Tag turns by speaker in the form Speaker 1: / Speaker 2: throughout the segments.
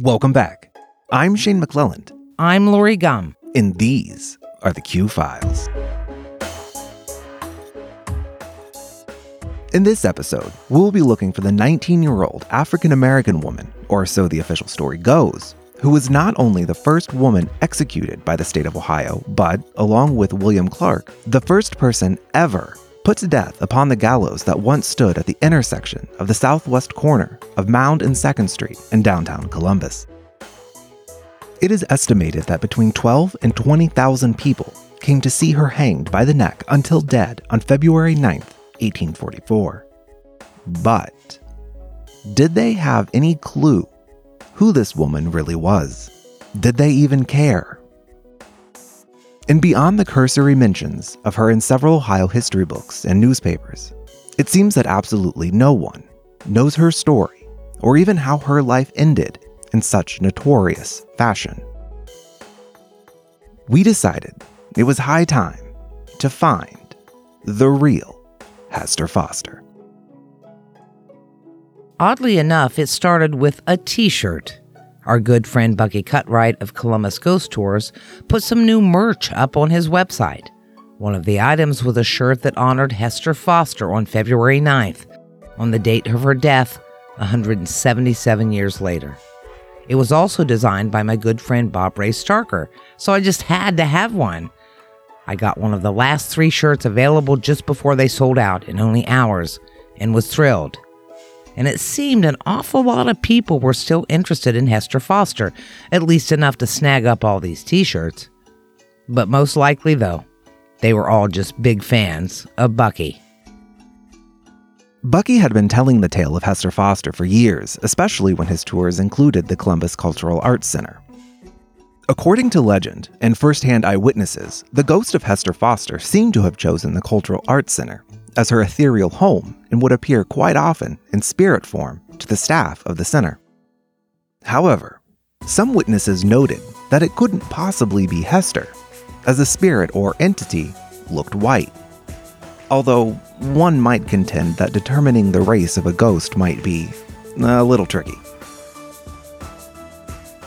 Speaker 1: Welcome back. I'm Shane McClelland,
Speaker 2: I'm Lori Gum.
Speaker 1: and these are the Q Files. In this episode, we'll be looking for the 19 year old African American woman, or so the official story goes, who was not only the first woman executed by the state of Ohio, but, along with William Clark, the first person ever put to death upon the gallows that once stood at the intersection of the southwest corner of Mound and 2nd Street in downtown Columbus. It is estimated that between 12 and 20,000 people came to see her hanged by the neck until dead on February 9th, 1844. But did they have any clue who this woman really was? Did they even care? And beyond the cursory mentions of her in several Ohio history books and newspapers, it seems that absolutely no one knows her story or even how her life ended in such notorious fashion. We decided it was high time to find the real Hester Foster.
Speaker 2: Oddly enough, it started with a t shirt. Our good friend Bucky Cutright of Columbus Ghost Tours put some new merch up on his website. One of the items was a shirt that honored Hester Foster on February 9th, on the date of her death 177 years later. It was also designed by my good friend Bob Ray Starker, so I just had to have one. I got one of the last three shirts available just before they sold out in only hours and was thrilled. And it seemed an awful lot of people were still interested in Hester Foster, at least enough to snag up all these t shirts. But most likely, though, they were all just big fans of Bucky.
Speaker 1: Bucky had been telling the tale of Hester Foster for years, especially when his tours included the Columbus Cultural Arts Center. According to legend and firsthand eyewitnesses, the ghost of Hester Foster seemed to have chosen the Cultural Arts Center as her ethereal home and would appear quite often in spirit form to the staff of the center. However, some witnesses noted that it couldn't possibly be Hester, as the spirit or entity looked white. Although one might contend that determining the race of a ghost might be a little tricky.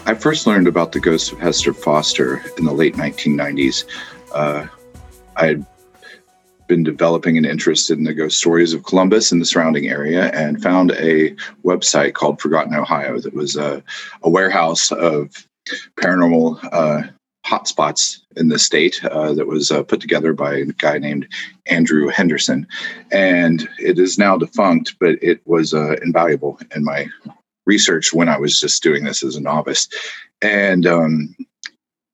Speaker 3: I first learned about the ghost of Hester Foster in the late 1990s. Uh, I had been developing an interest in the ghost stories of Columbus and the surrounding area and found a website called Forgotten Ohio that was a, a warehouse of paranormal uh, hotspots in the state uh, that was uh, put together by a guy named Andrew Henderson. And it is now defunct, but it was uh, invaluable in my research when I was just doing this as a novice. And um,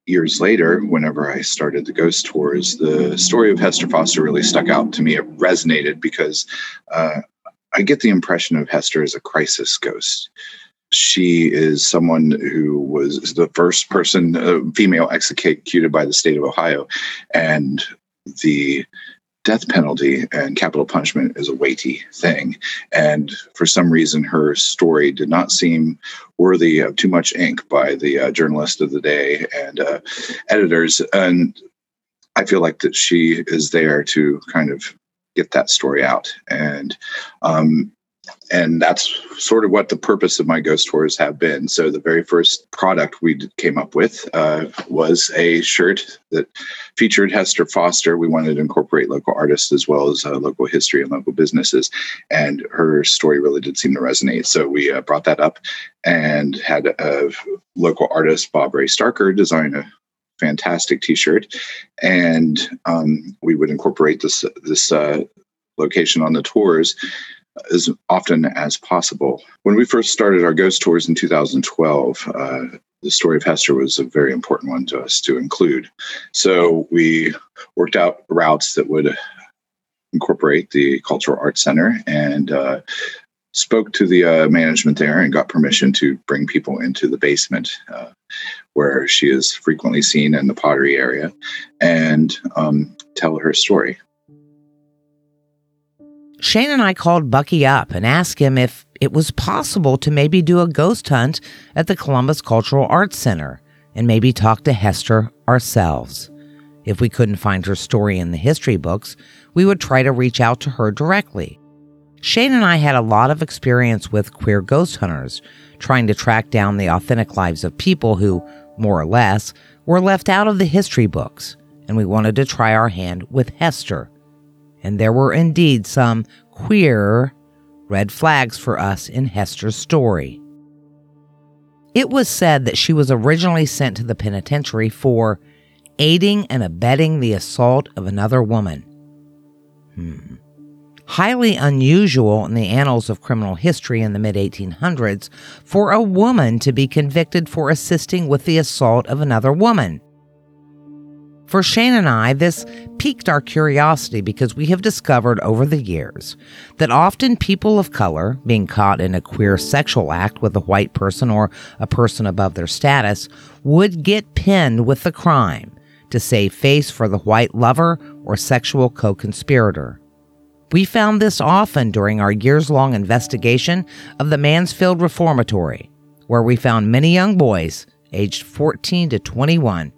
Speaker 3: years later, whenever I started the ghost tours, the story of Hester Foster really stuck out to me. It resonated because uh, I get the impression of Hester as a crisis ghost. She is someone who was the first person, uh, female executed by the state of Ohio. And the death penalty and capital punishment is a weighty thing. And for some reason, her story did not seem worthy of too much ink by the uh, journalist of the day and uh, editors. And I feel like that she is there to kind of get that story out. And um, and that's sort of what the purpose of my ghost tours have been. So the very first product we came up with uh, was a shirt that featured Hester Foster. We wanted to incorporate local artists as well as uh, local history and local businesses, and her story really did seem to resonate. So we uh, brought that up and had a local artist, Bob Ray Starker, design a fantastic T-shirt, and um, we would incorporate this this uh, location on the tours as often as possible. When we first started our ghost tours in 2012, uh, the story of Hester was a very important one to us to include. So we worked out routes that would incorporate the Cultural Arts Center and uh, spoke to the uh, management there and got permission to bring people into the basement uh, where she is frequently seen in the pottery area and um, tell her story.
Speaker 2: Shane and I called Bucky up and asked him if it was possible to maybe do a ghost hunt at the Columbus Cultural Arts Center and maybe talk to Hester ourselves. If we couldn't find her story in the history books, we would try to reach out to her directly. Shane and I had a lot of experience with queer ghost hunters, trying to track down the authentic lives of people who, more or less, were left out of the history books, and we wanted to try our hand with Hester. And there were indeed some queer red flags for us in Hester's story. It was said that she was originally sent to the penitentiary for aiding and abetting the assault of another woman. Hmm. Highly unusual in the annals of criminal history in the mid 1800s for a woman to be convicted for assisting with the assault of another woman. For Shane and I, this piqued our curiosity because we have discovered over the years that often people of color, being caught in a queer sexual act with a white person or a person above their status, would get pinned with the crime to save face for the white lover or sexual co conspirator. We found this often during our years long investigation of the Mansfield Reformatory, where we found many young boys aged 14 to 21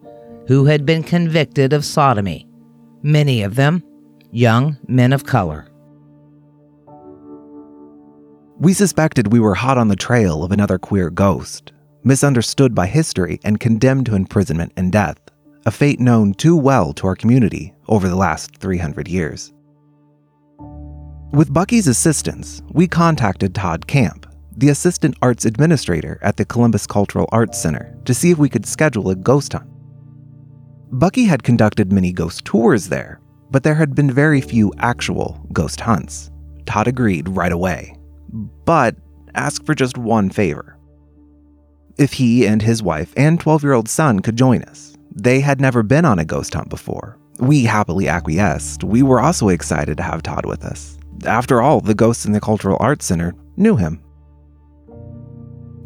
Speaker 2: who had been convicted of sodomy, many of them young men of color.
Speaker 1: We suspected we were hot on the trail of another queer ghost, misunderstood by history and condemned to imprisonment and death, a fate known too well to our community over the last 300 years. With Bucky's assistance, we contacted Todd Camp, the assistant arts administrator at the Columbus Cultural Arts Center, to see if we could schedule a ghost hunt. Bucky had conducted many ghost tours there, but there had been very few actual ghost hunts. Todd agreed right away, but asked for just one favor. If he and his wife and 12 year old son could join us, they had never been on a ghost hunt before. We happily acquiesced. We were also excited to have Todd with us. After all, the ghosts in the Cultural Arts Center knew him.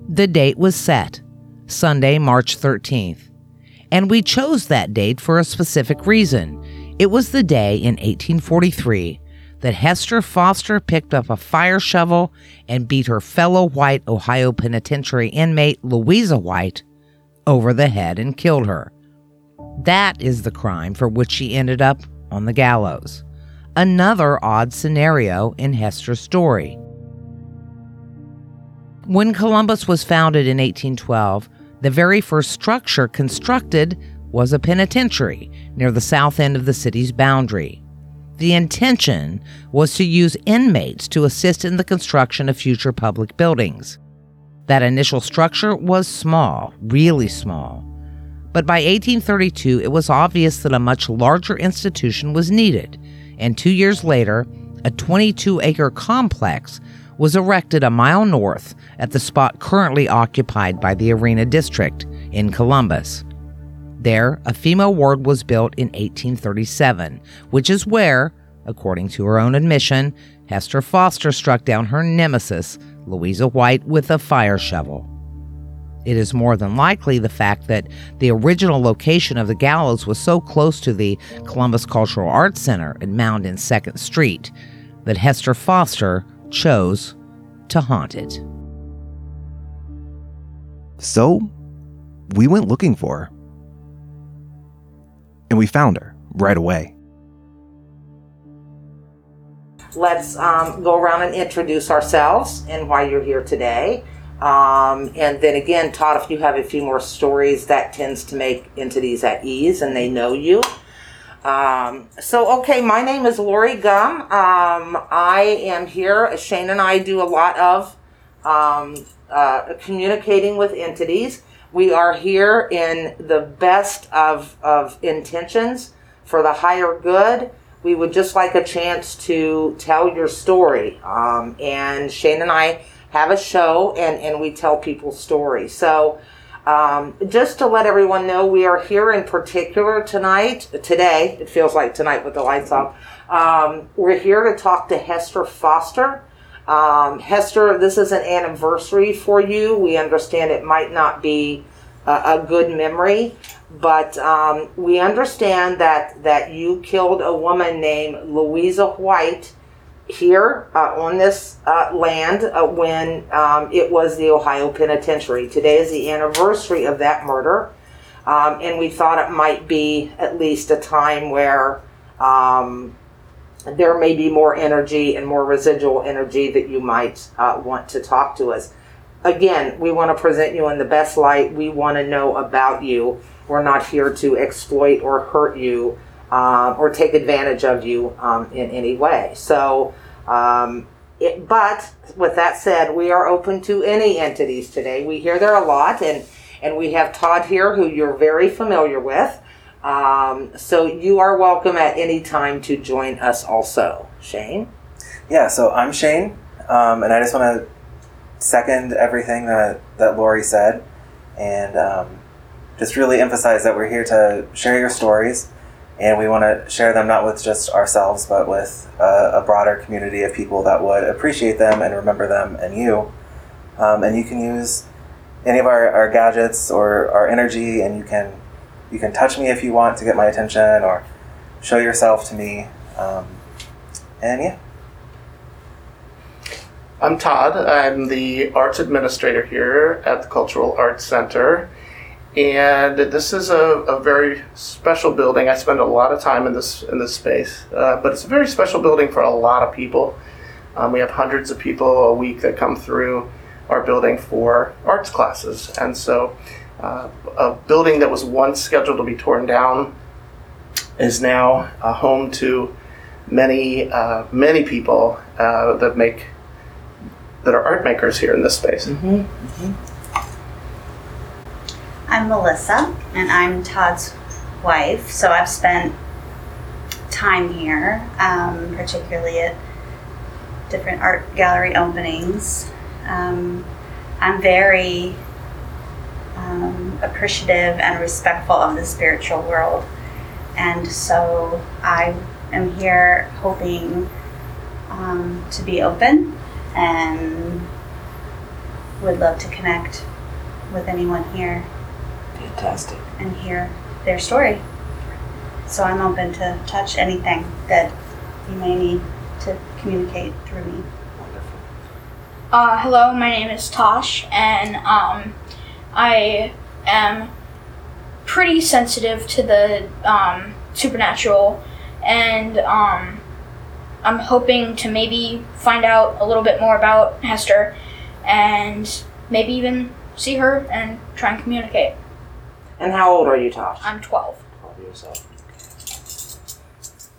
Speaker 2: The date was set Sunday, March 13th. And we chose that date for a specific reason. It was the day in 1843 that Hester Foster picked up a fire shovel and beat her fellow white Ohio penitentiary inmate Louisa White over the head and killed her. That is the crime for which she ended up on the gallows. Another odd scenario in Hester's story. When Columbus was founded in 1812, the very first structure constructed was a penitentiary near the south end of the city's boundary. The intention was to use inmates to assist in the construction of future public buildings. That initial structure was small, really small. But by 1832, it was obvious that a much larger institution was needed, and two years later, a 22 acre complex was erected a mile north at the spot currently occupied by the Arena District in Columbus. There, a female ward was built in 1837, which is where, according to her own admission, Hester Foster struck down her nemesis, Louisa White, with a fire shovel. It is more than likely the fact that the original location of the gallows was so close to the Columbus Cultural Arts Center at Mound and 2nd Street that Hester Foster chose to haunt it.
Speaker 1: So, we went looking for her. And we found her right away.
Speaker 2: Let's um, go around and introduce ourselves and why you're here today. Um, and then again, Todd, if you have a few more stories, that tends to make entities at ease and they know you. Um, so, okay, my name is Lori Gum. Um, I am here. Shane and I do a lot of um, uh, communicating with entities. We are here in the best of, of intentions for the higher good. We would just like a chance to tell your story. Um, and Shane and I have a show and, and we tell people stories. So, um, just to let everyone know, we are here in particular tonight, today, it feels like tonight with the lights off. Um, we're here to talk to Hester Foster. Um, Hester, this is an anniversary for you. We understand it might not be a, a good memory, but um, we understand that, that you killed a woman named Louisa White here uh, on this uh, land uh, when um, it was the Ohio Penitentiary. Today is the anniversary of that murder, um, and we thought it might be at least a time where um,
Speaker 4: there may be more energy and more residual energy that you might uh, want to talk to us. Again, we want to present you in the best light. We want to know about you. We're not here to exploit or hurt you um, or take advantage of you um, in any way. So, um, it, but with that said, we are open to any entities today. We hear there a lot, and and we have Todd here, who you're very familiar with. Um, so you are welcome at any time to join us. Also, Shane.
Speaker 1: Yeah. So I'm Shane, um, and I just want to second everything that that Lori said, and um, just really emphasize that we're here to share your stories and we want to share them not with just ourselves but with uh, a broader community of people that would appreciate them and remember them and you um, and you can use any of our, our gadgets or our energy and you can you can touch me if you want to get my attention or show yourself to me um, and yeah
Speaker 5: I'm Todd. I'm the arts administrator here at the Cultural Arts Center. And this is a, a very special building. I spend a lot of time in this in this space, uh, but it's a very special building for a lot of people. Um, we have hundreds of people a week that come through our building for arts classes, and so uh, a building that was once scheduled to be torn down is now a home to many uh, many people uh, that make that are art makers here in this space.
Speaker 6: I'm Melissa, and I'm Todd's wife. So I've spent time here, um, particularly at different art gallery openings. Um, I'm very um, appreciative and respectful of the spiritual world, and so I am here hoping um, to be open and would love to connect with anyone here
Speaker 4: Fantastic.
Speaker 6: and hear their story. So I'm open to touch anything that you may need to communicate through me.
Speaker 4: Wonderful.
Speaker 7: Uh, hello, my name is Tosh, and um, I am pretty sensitive to the um, supernatural, and um, I'm hoping to maybe find out a little bit more about Hester, and maybe even see her and try and communicate.
Speaker 4: And how old are you, Tosh?
Speaker 7: I'm 12.
Speaker 4: 12 years old.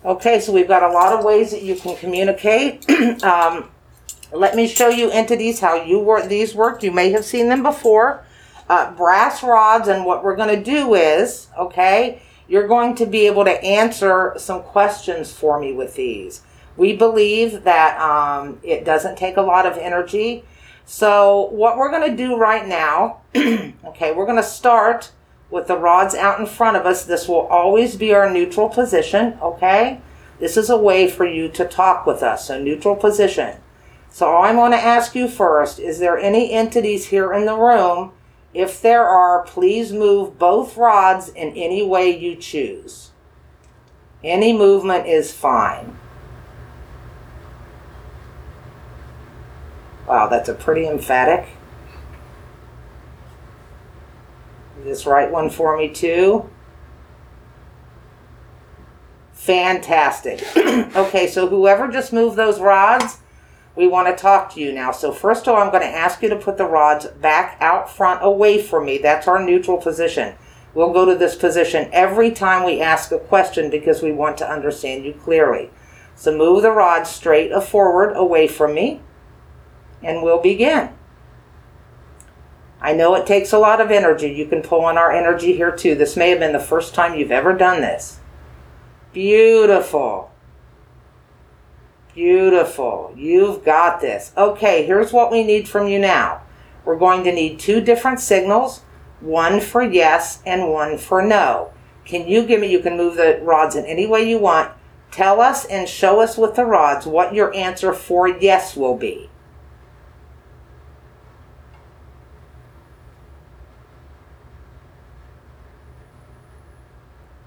Speaker 4: Okay, so we've got a lot of ways that you can communicate. um, let me show you entities how you work these work. You may have seen them before. Uh, brass rods, and what we're going to do is, okay, you're going to be able to answer some questions for me with these. We believe that um, it doesn't take a lot of energy. So, what we're going to do right now, okay, we're going to start with the rods out in front of us. This will always be our neutral position, okay? This is a way for you to talk with us, so neutral position. So I'm going to ask you first, is there any entities here in the room? If there are, please move both rods in any way you choose. Any movement is fine. Wow, that's a pretty emphatic. This right one for me too. Fantastic. okay, so whoever just moved those rods, we want to talk to you now. So first of all, I'm going to ask you to put the rods back out front away from me. That's our neutral position. We'll go to this position every time we ask a question because we want to understand you clearly. So move the rods straight forward away from me and we'll begin. I know it takes a lot of energy. You can pull on our energy here too. This may have been the first time you've ever done this. Beautiful. Beautiful. You've got this. Okay, here's what we need from you now. We're going to need two different signals one for yes and one for no. Can you give me, you can move the rods in any way you want. Tell us and show us with the rods what your answer for yes will be.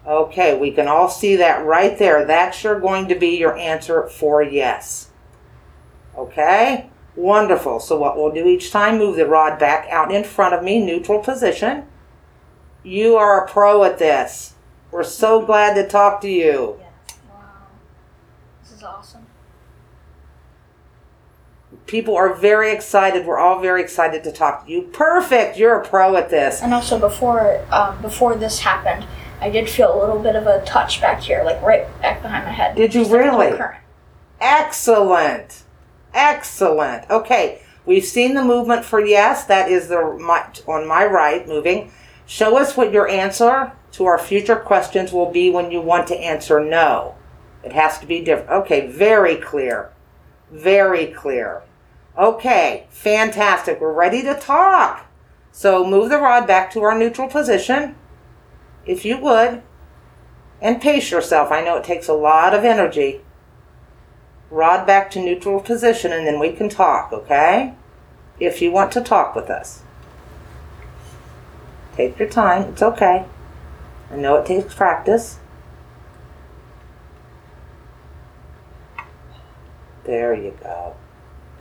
Speaker 4: Okay, we can all see that right there. That's your going to be your answer for yes. Okay? Wonderful. So what we'll do each time, move the rod back out in front of me, neutral position. You are a pro at this. We're so glad to talk to you.
Speaker 7: Wow. This is awesome.
Speaker 4: People are very excited. We're all very excited to talk to you. Perfect. You're a pro at this.
Speaker 7: And also before um, before this happened, I did feel a little bit of a touch back here, like right back behind my head.
Speaker 4: Did you
Speaker 7: Just a little
Speaker 4: really? Excellent. Excellent. Okay, we've seen the movement for yes. That is the my, on my right moving. Show us what your answer to our future questions will be when you want to answer no. It has to be different. Okay, very clear. Very clear. Okay, fantastic. We're ready to talk. So move the rod back to our neutral position, if you would, and pace yourself. I know it takes a lot of energy rod back to neutral position and then we can talk, okay? If you want to talk with us. Take your time, it's okay. I know it takes practice. There you go.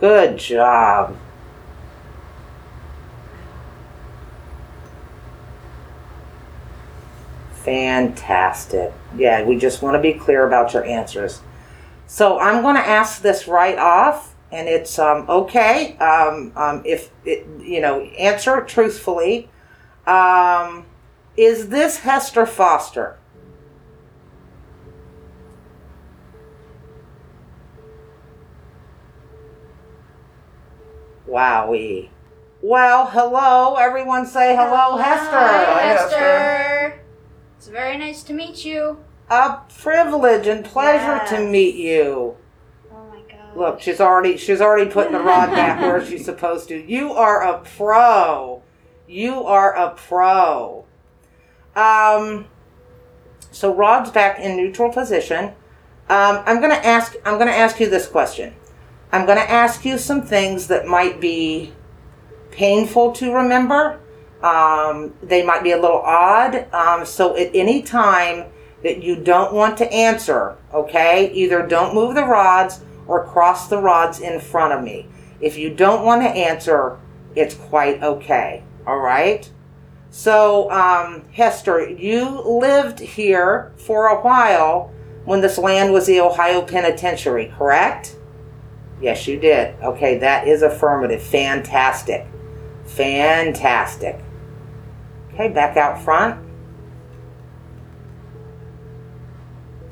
Speaker 4: Good job. Fantastic. Yeah, we just want to be clear about your answers. So I'm going to ask this right off, and it's um, okay um, um, if it, you know answer truthfully. Um, is this Hester Foster? Wowie. Well, hello, everyone. Say hello, Hester.
Speaker 7: Hi,
Speaker 5: Hi,
Speaker 7: Hester.
Speaker 5: Hester.
Speaker 7: It's very nice to meet you.
Speaker 4: A privilege and pleasure to meet you.
Speaker 6: Oh my god.
Speaker 4: Look, she's already she's already putting the rod back where she's supposed to. You are a pro. You are a pro. Um so rod's back in neutral position. Um, I'm gonna ask I'm gonna ask you this question. I'm gonna ask you some things that might be painful to remember. Um, they might be a little odd. Um, so at any time that you don't want to answer, okay, either don't move the rods or cross the rods in front of me. If you don't want to answer, it's quite okay. All right. So, um, Hester, you lived here for a while when this land was the Ohio Penitentiary, correct? Yes, you did. Okay, that is affirmative. Fantastic. Fantastic. Okay, back out front.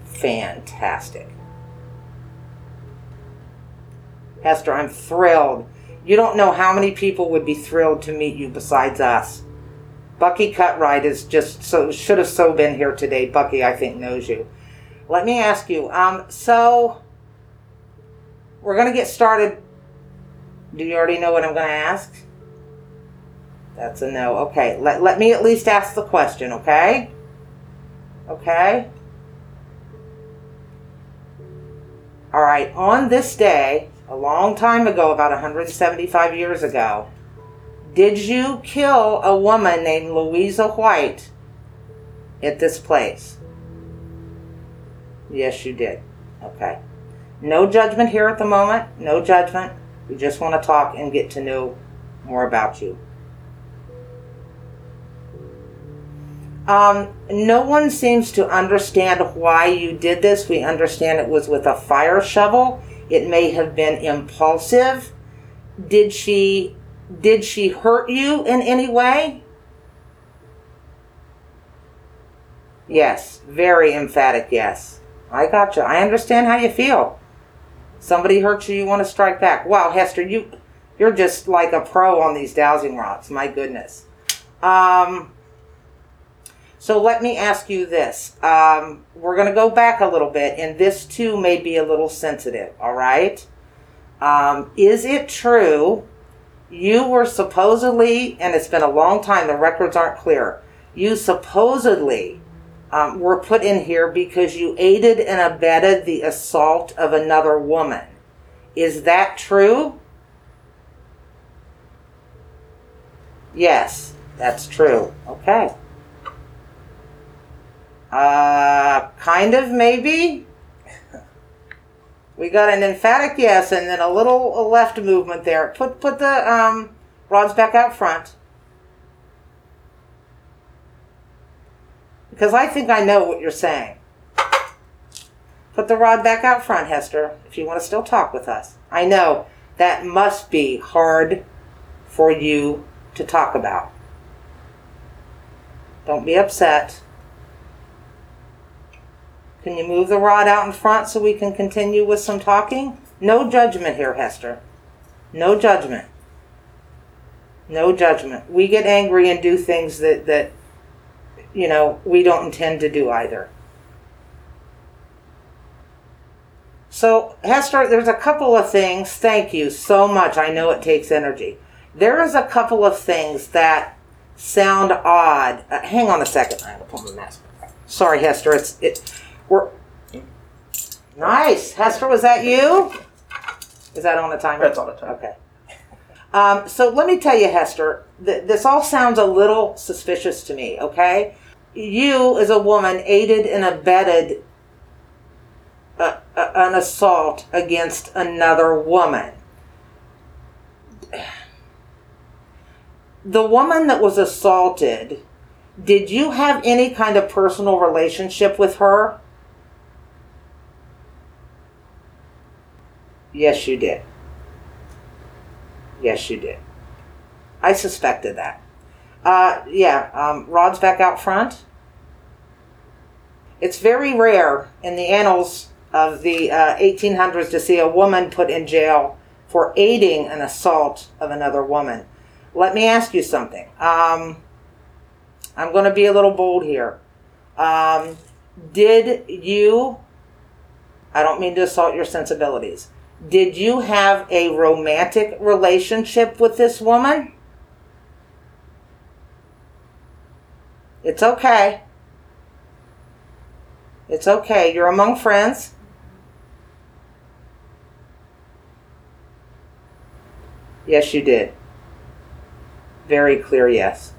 Speaker 4: Fantastic. Hester, I'm thrilled. You don't know how many people would be thrilled to meet you besides us. Bucky Cutright is just so should have so been here today. Bucky, I think, knows you. Let me ask you. Um, so we're gonna get started. Do you already know what I'm gonna ask? That's a no. Okay. Let let me at least ask the question. Okay. Okay. All right. On this day, a long time ago, about 175 years ago, did you kill a woman named Louisa White at this place? Yes, you did. Okay. No judgment here at the moment. No judgment. We just want to talk and get to know more about you. Um, no one seems to understand why you did this. We understand it was with a fire shovel. It may have been impulsive. Did she did she hurt you in any way? Yes, very emphatic yes. I got you. I understand how you feel. Somebody hurts you, you want to strike back. Wow, Hester, you you're just like a pro on these dowsing rods. My goodness. Um, so let me ask you this. Um, we're going to go back a little bit, and this too may be a little sensitive. All right. Um, is it true you were supposedly, and it's been a long time, the records aren't clear, you supposedly um, were put in here because you aided and abetted the assault of another woman. Is that true? Yes, that's true. Okay. Uh, kind of, maybe? We got an emphatic yes and then a little left movement there. Put put the um, rods back out front. Because I think I know what you're saying. Put the rod back out front, Hester, if you want to still talk with us. I know that must be hard for you to talk about. Don't be upset. Can you move the rod out in front so we can continue with some talking? No judgment here, Hester. No judgment. No judgment. We get angry and do things that, that you know, we don't intend to do either. So, Hester, there's a couple of things. Thank you so much. I know it takes energy. There is a couple of things that sound odd. Uh, hang on a second. I have to pull my mask. Sorry, Hester. It's it. We're nice. Hester, was that you? Is that on the timer?
Speaker 5: That's on the timer.
Speaker 4: Okay. Um, so let me tell you, Hester. Th- this all sounds a little suspicious to me. Okay, you as a woman aided and abetted a, a, an assault against another woman. The woman that was assaulted, did you have any kind of personal relationship with her? Yes, you did. Yes, you did. I suspected that. Uh, yeah, um, Rod's back out front. It's very rare in the annals of the uh, 1800s to see a woman put in jail for aiding an assault of another woman. Let me ask you something. Um, I'm going to be a little bold here. Um, did you, I don't mean to assault your sensibilities, did you have a romantic relationship with this woman? It's okay. It's okay. You're among friends. Yes, you did. Very clear yes.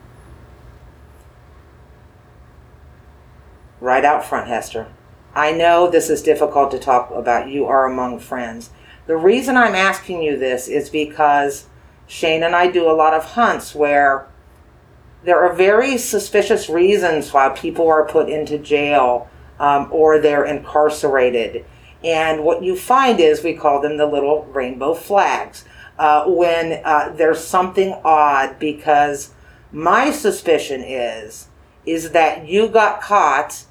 Speaker 4: Right out front, Hester. I know this is difficult to talk about. You are among friends. The reason I'm asking you this is because Shane and I do a lot of hunts where there are very suspicious reasons why people are put into jail um, or they're incarcerated. And what you find is we call them the little rainbow flags. Uh, when uh, there's something odd, because my suspicion is is that you got caught.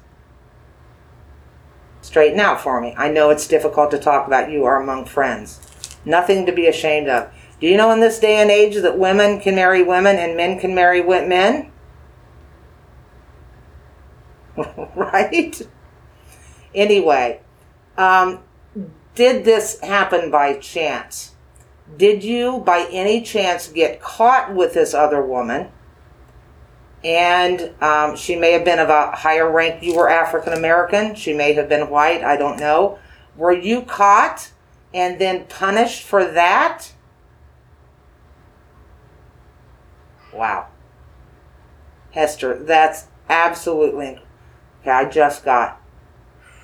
Speaker 4: Straighten out for me. I know it's difficult to talk about. You are among friends. Nothing to be ashamed of. Do you know in this day and age that women can marry women and men can marry men? right? Anyway, um, did this happen by chance? Did you, by any chance, get caught with this other woman? And um, she may have been of a higher rank. You were African American. She may have been white. I don't know. Were you caught and then punished for that? Wow. Hester, that's absolutely. Okay, I just got.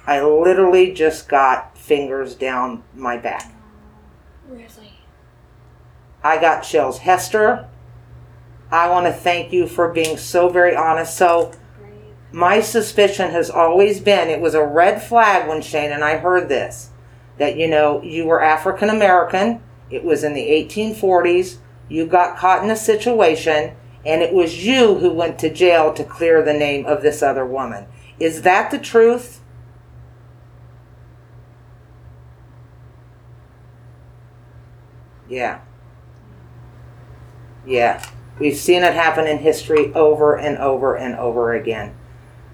Speaker 4: I literally just got fingers down my back.
Speaker 7: Really?
Speaker 4: I got chills. Hester, I want to thank you for being so very honest. So, my suspicion has always been it was a red flag when Shane and I heard this that, you know, you were African American. It was in the 1840s. You got caught in a situation, and it was you who went to jail to clear the name of this other woman. Is that the truth? Yeah. Yeah. We've seen it happen in history over and over and over again.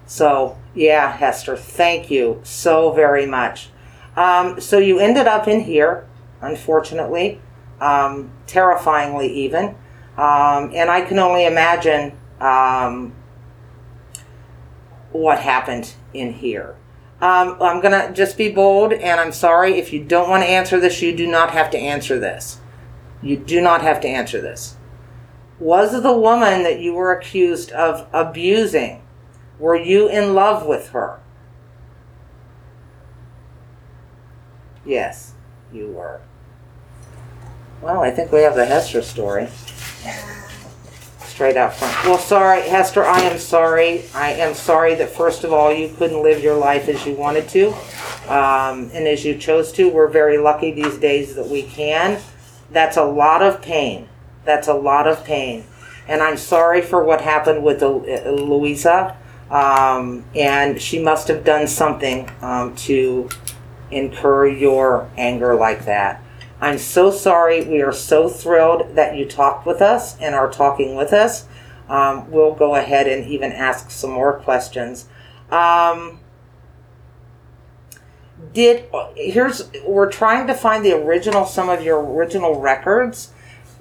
Speaker 4: So, yeah, Hester, thank you so very much. Um, so, you ended up in here, unfortunately, um, terrifyingly even. Um, and I can only imagine um, what happened in here. Um, I'm going to just be bold, and I'm sorry if you don't want to answer this, you do not have to answer this. You do not have to answer this. Was the woman that you were accused of abusing, were you in love with her? Yes, you were. Well, I think we have the Hester story. Straight out front. Well, sorry, Hester, I am sorry. I am sorry that first of all you couldn't live your life as you wanted to um, and as you chose to. We're very lucky these days that we can That's a lot of pain. That's a lot of pain. And I'm sorry for what happened with uh, Louisa. Um, and she must have done something um, to incur your anger like that. I'm so sorry. We are so thrilled that you talked with us and are talking with us. Um, we'll go ahead and even ask some more questions. Um, did here's we're trying to find the original some of your original records.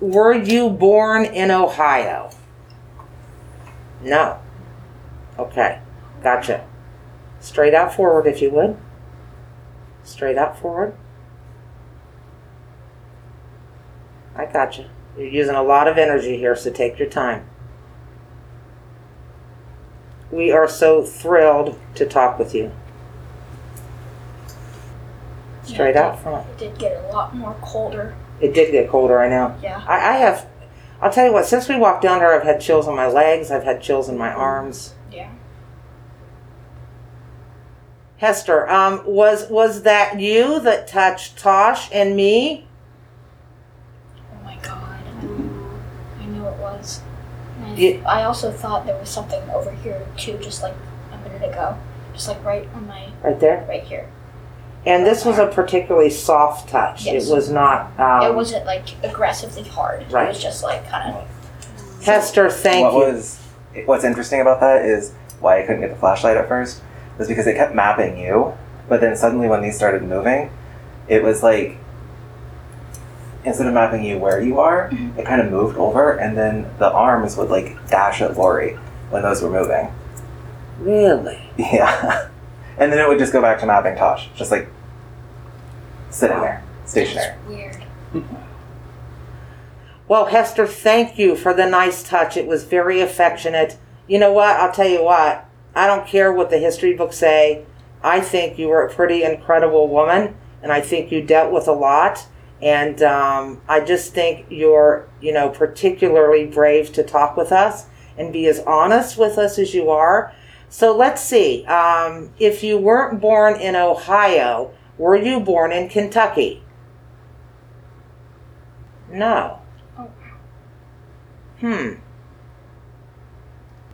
Speaker 4: Were you born in Ohio? No. Okay, gotcha. Straight out forward, if you would. Straight out forward. I gotcha. You're using a lot of energy here, so take your time. We are so thrilled to talk with you. Straight
Speaker 7: Yeah,
Speaker 4: out front.
Speaker 7: It did get a lot more colder.
Speaker 4: It did get colder, I know.
Speaker 7: Yeah.
Speaker 4: I, I have, I'll tell you what, since we walked down there, I've had chills on my legs, I've had chills in my arms.
Speaker 7: Yeah.
Speaker 4: Hester, um, was was that you that touched Tosh and me?
Speaker 7: Oh my god. I knew it was. And. I also thought there was something over here too, just like a minute ago. Just like right on my
Speaker 4: Right there.
Speaker 7: right here.
Speaker 4: And this was a particularly soft touch.
Speaker 7: Yes.
Speaker 4: It was not. Um,
Speaker 7: it wasn't like aggressively hard.
Speaker 4: Right.
Speaker 7: It was just like kind of
Speaker 4: Hester, thank
Speaker 1: what
Speaker 4: you.
Speaker 1: was what's interesting about that is why I couldn't get the flashlight at first was because it kept mapping you, but then suddenly when these started moving, it was like instead of mapping you where you are,
Speaker 7: Mhm.
Speaker 1: it kind of moved over, and then the arms would like dash at Lori when those were moving.
Speaker 4: Really?
Speaker 1: Yeah, and then it would just go back to mapping Tosh, just like sitting there, stationary.
Speaker 7: That's weird.
Speaker 4: Well, Hester, thank you for the nice touch. It was very affectionate. You know what? I'll tell you what. I don't care what the history books say. I think you were a pretty incredible woman, and I think you dealt with a lot. And um, I just think you're, you know, particularly brave to talk with us and be as honest with us as you are. So let's see. Um, if you weren't born in Ohio, were you born in Kentucky? No.
Speaker 7: Oh.
Speaker 4: Hmm.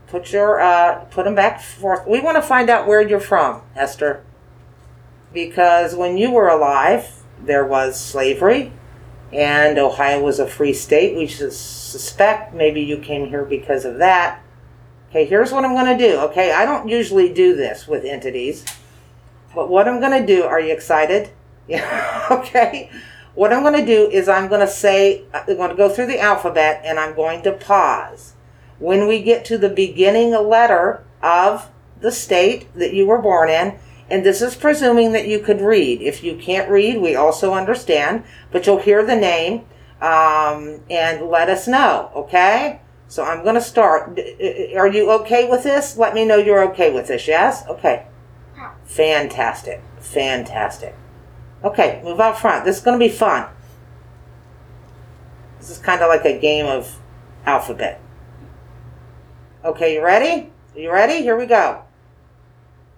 Speaker 4: Put your uh, put them back forth. We want to find out where you're from, Hester, because when you were alive, there was slavery, and Ohio was a free state. We suspect maybe you came here because of that. Okay, here's what I'm going to do. Okay, I don't usually do this with entities, but what I'm going to do. Are you excited? Yeah. okay. What I'm going to do is I'm going to say I'm going to go through the alphabet and I'm going to pause when we get to the beginning letter of the state that you were born in, and this is presuming that you could read. If you can't read, we also understand, but you'll hear the name um, and let us know, okay? So I'm going to start. Are you okay with this? Let me know you're okay with this, yes? Okay. Fantastic. Fantastic. Okay, move out front. This is going to be fun. This is kind of like a game of alphabet. Okay, you ready? You ready? Here we go.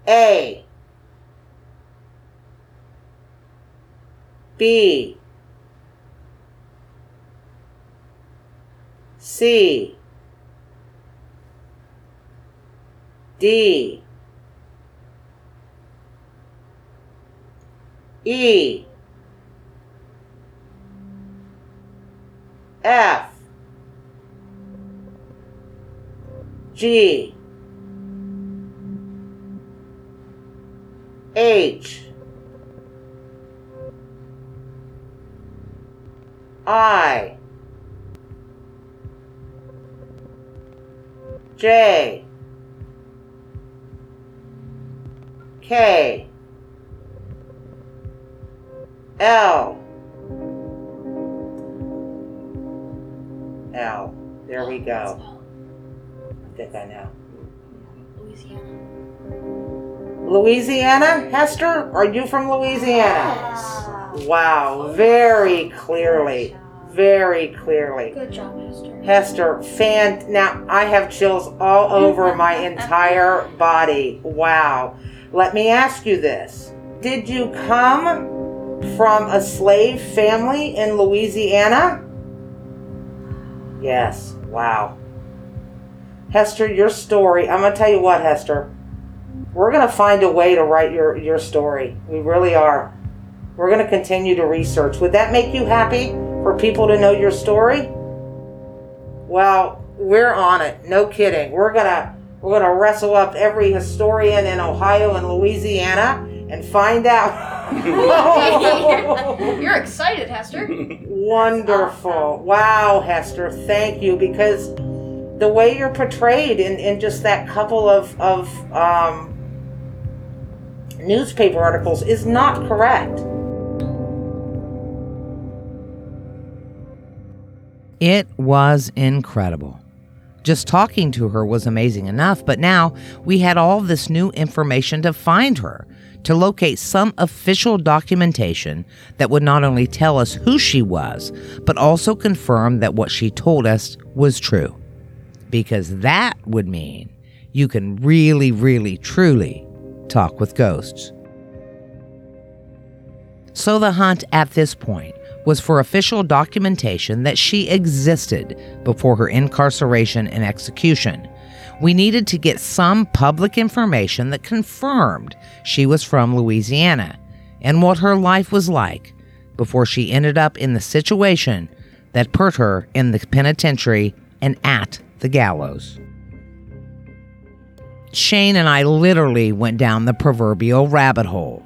Speaker 4: A. B. C. D. E. F. G. H. I. J. K. L. L. There we go. I think I know.
Speaker 7: Louisiana.
Speaker 4: Louisiana? Hester, are you from Louisiana? Yes. Wow, very clearly. Very clearly.
Speaker 7: Good job, Hester.
Speaker 4: Hester, fan. Now I have chills all over my entire body. Wow. Let me ask you this: Did you come
Speaker 2: from a slave family in Louisiana? Yes. Wow. Hester, your story. I'm going to tell you what, Hester. We're going to find a way to write your, your story. We really are. We're going to continue to research. Would that make you happy for people to know your story? Well, we're on it. No kidding. We're going to we're going to wrestle up every historian in Ohio and Louisiana and find out.
Speaker 7: You're excited, Hester.
Speaker 2: Wonderful. Wow, Hester. Thank you because the way you're portrayed in, in just that couple of, of um, newspaper articles is not correct. It was incredible. Just talking to her was amazing enough, but now we had all this new information to find her, to locate some official documentation that would not only tell us who she was, but also confirm that what she told us was true. Because that would mean you can really, really, truly talk with ghosts. So the hunt at this point was for official documentation that she existed before her incarceration and execution. We needed to get some public information that confirmed she was from Louisiana and what her life was like before she ended up in the situation that put her in the penitentiary and at the gallows. Shane and I literally went down the proverbial rabbit hole.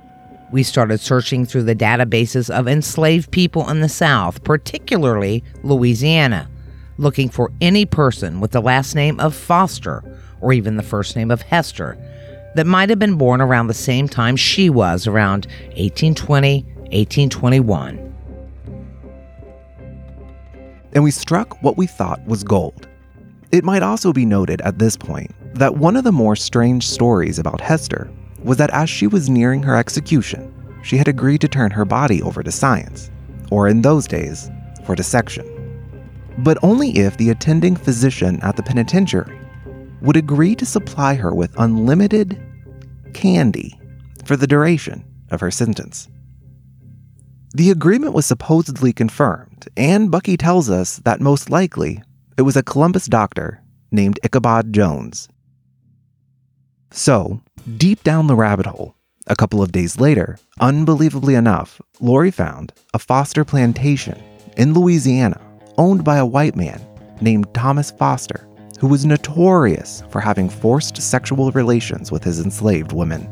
Speaker 2: We started searching through the databases of enslaved people in the South, particularly Louisiana, looking for any person with the last name of Foster or even the first name of Hester that might have been born around the same time she was, around 1820, 1821.
Speaker 1: And we struck what we thought was gold. It might also be noted at this point that one of the more strange stories about Hester was that as she was nearing her execution, she had agreed to turn her body over to science, or in those days, for dissection. But only if the attending physician at the penitentiary would agree to supply her with unlimited candy for the duration of her sentence. The agreement was supposedly confirmed, and Bucky tells us that most likely it was a Columbus doctor named Ichabod Jones. So, deep down the rabbit hole, a couple of days later, unbelievably enough, Lori found a foster plantation in Louisiana owned by a white man named Thomas Foster, who was notorious for having forced sexual relations with his enslaved women.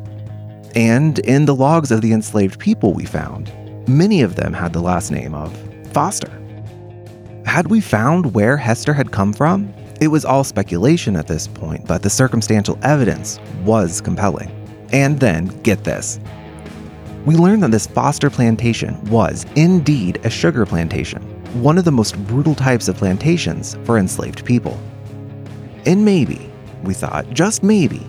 Speaker 1: And in the logs of the enslaved people we found, many of them had the last name of Foster. Had we found where Hester had come from? It was all speculation at this point, but the circumstantial evidence was compelling. And then, get this. We learned that this Foster plantation was indeed a sugar plantation, one of the most brutal types of plantations for enslaved people. And maybe, we thought, just maybe,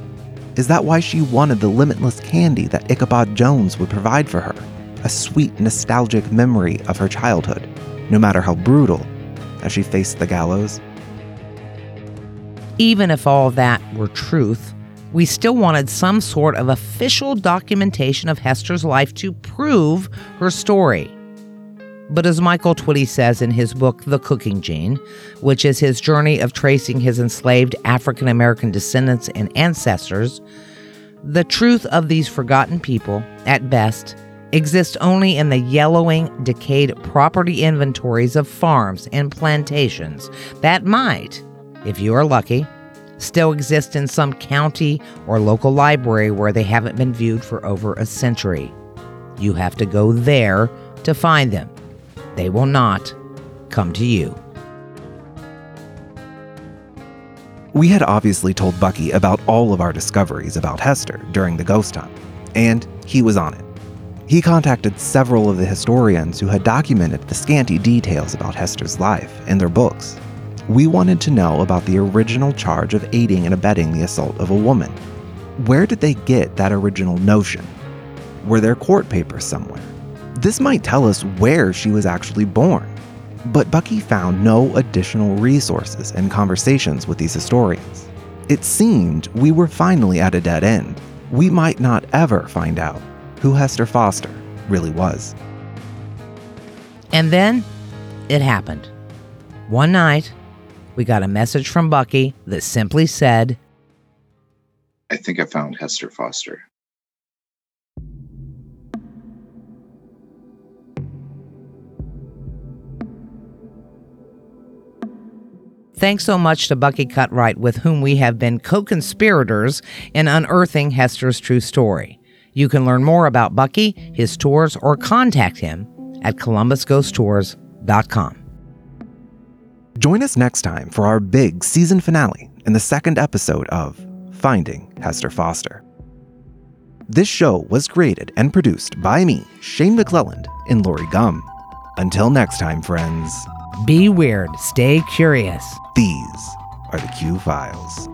Speaker 1: is that why she wanted the limitless candy that Ichabod Jones would provide for her? A sweet, nostalgic memory of her childhood, no matter how brutal as she faced the gallows.
Speaker 2: Even if all that were truth, we still wanted some sort of official documentation of Hester's life to prove her story. But as Michael Twitty says in his book, The Cooking Gene, which is his journey of tracing his enslaved African American descendants and ancestors, the truth of these forgotten people, at best, exists only in the yellowing, decayed property inventories of farms and plantations that might, if you are lucky, still exist in some county or local library where they haven't been viewed for over a century. You have to go there to find them. They will not come to you.
Speaker 1: We had obviously told Bucky about all of our discoveries about Hester during the ghost hunt, and he was on it. He contacted several of the historians who had documented the scanty details about Hester's life in their books. We wanted to know about the original charge of aiding and abetting the assault of a woman. Where did they get that original notion? Were there court papers somewhere? This might tell us where she was actually born. But Bucky found no additional resources and conversations with these historians. It seemed we were finally at a dead end. We might not ever find out who Hester Foster really was.
Speaker 2: And then it happened. One night, we got a message from Bucky that simply said,
Speaker 3: I think I found Hester Foster.
Speaker 2: Thanks so much to Bucky Cutright, with whom we have been co conspirators in unearthing Hester's true story. You can learn more about Bucky, his tours, or contact him at columbusghosttours.com.
Speaker 1: Join us next time for our big season finale in the second episode of Finding Hester Foster. This show was created and produced by me, Shane McClelland, and Lori Gum. Until next time, friends,
Speaker 2: Be weird, stay curious.
Speaker 1: these are the Q Files.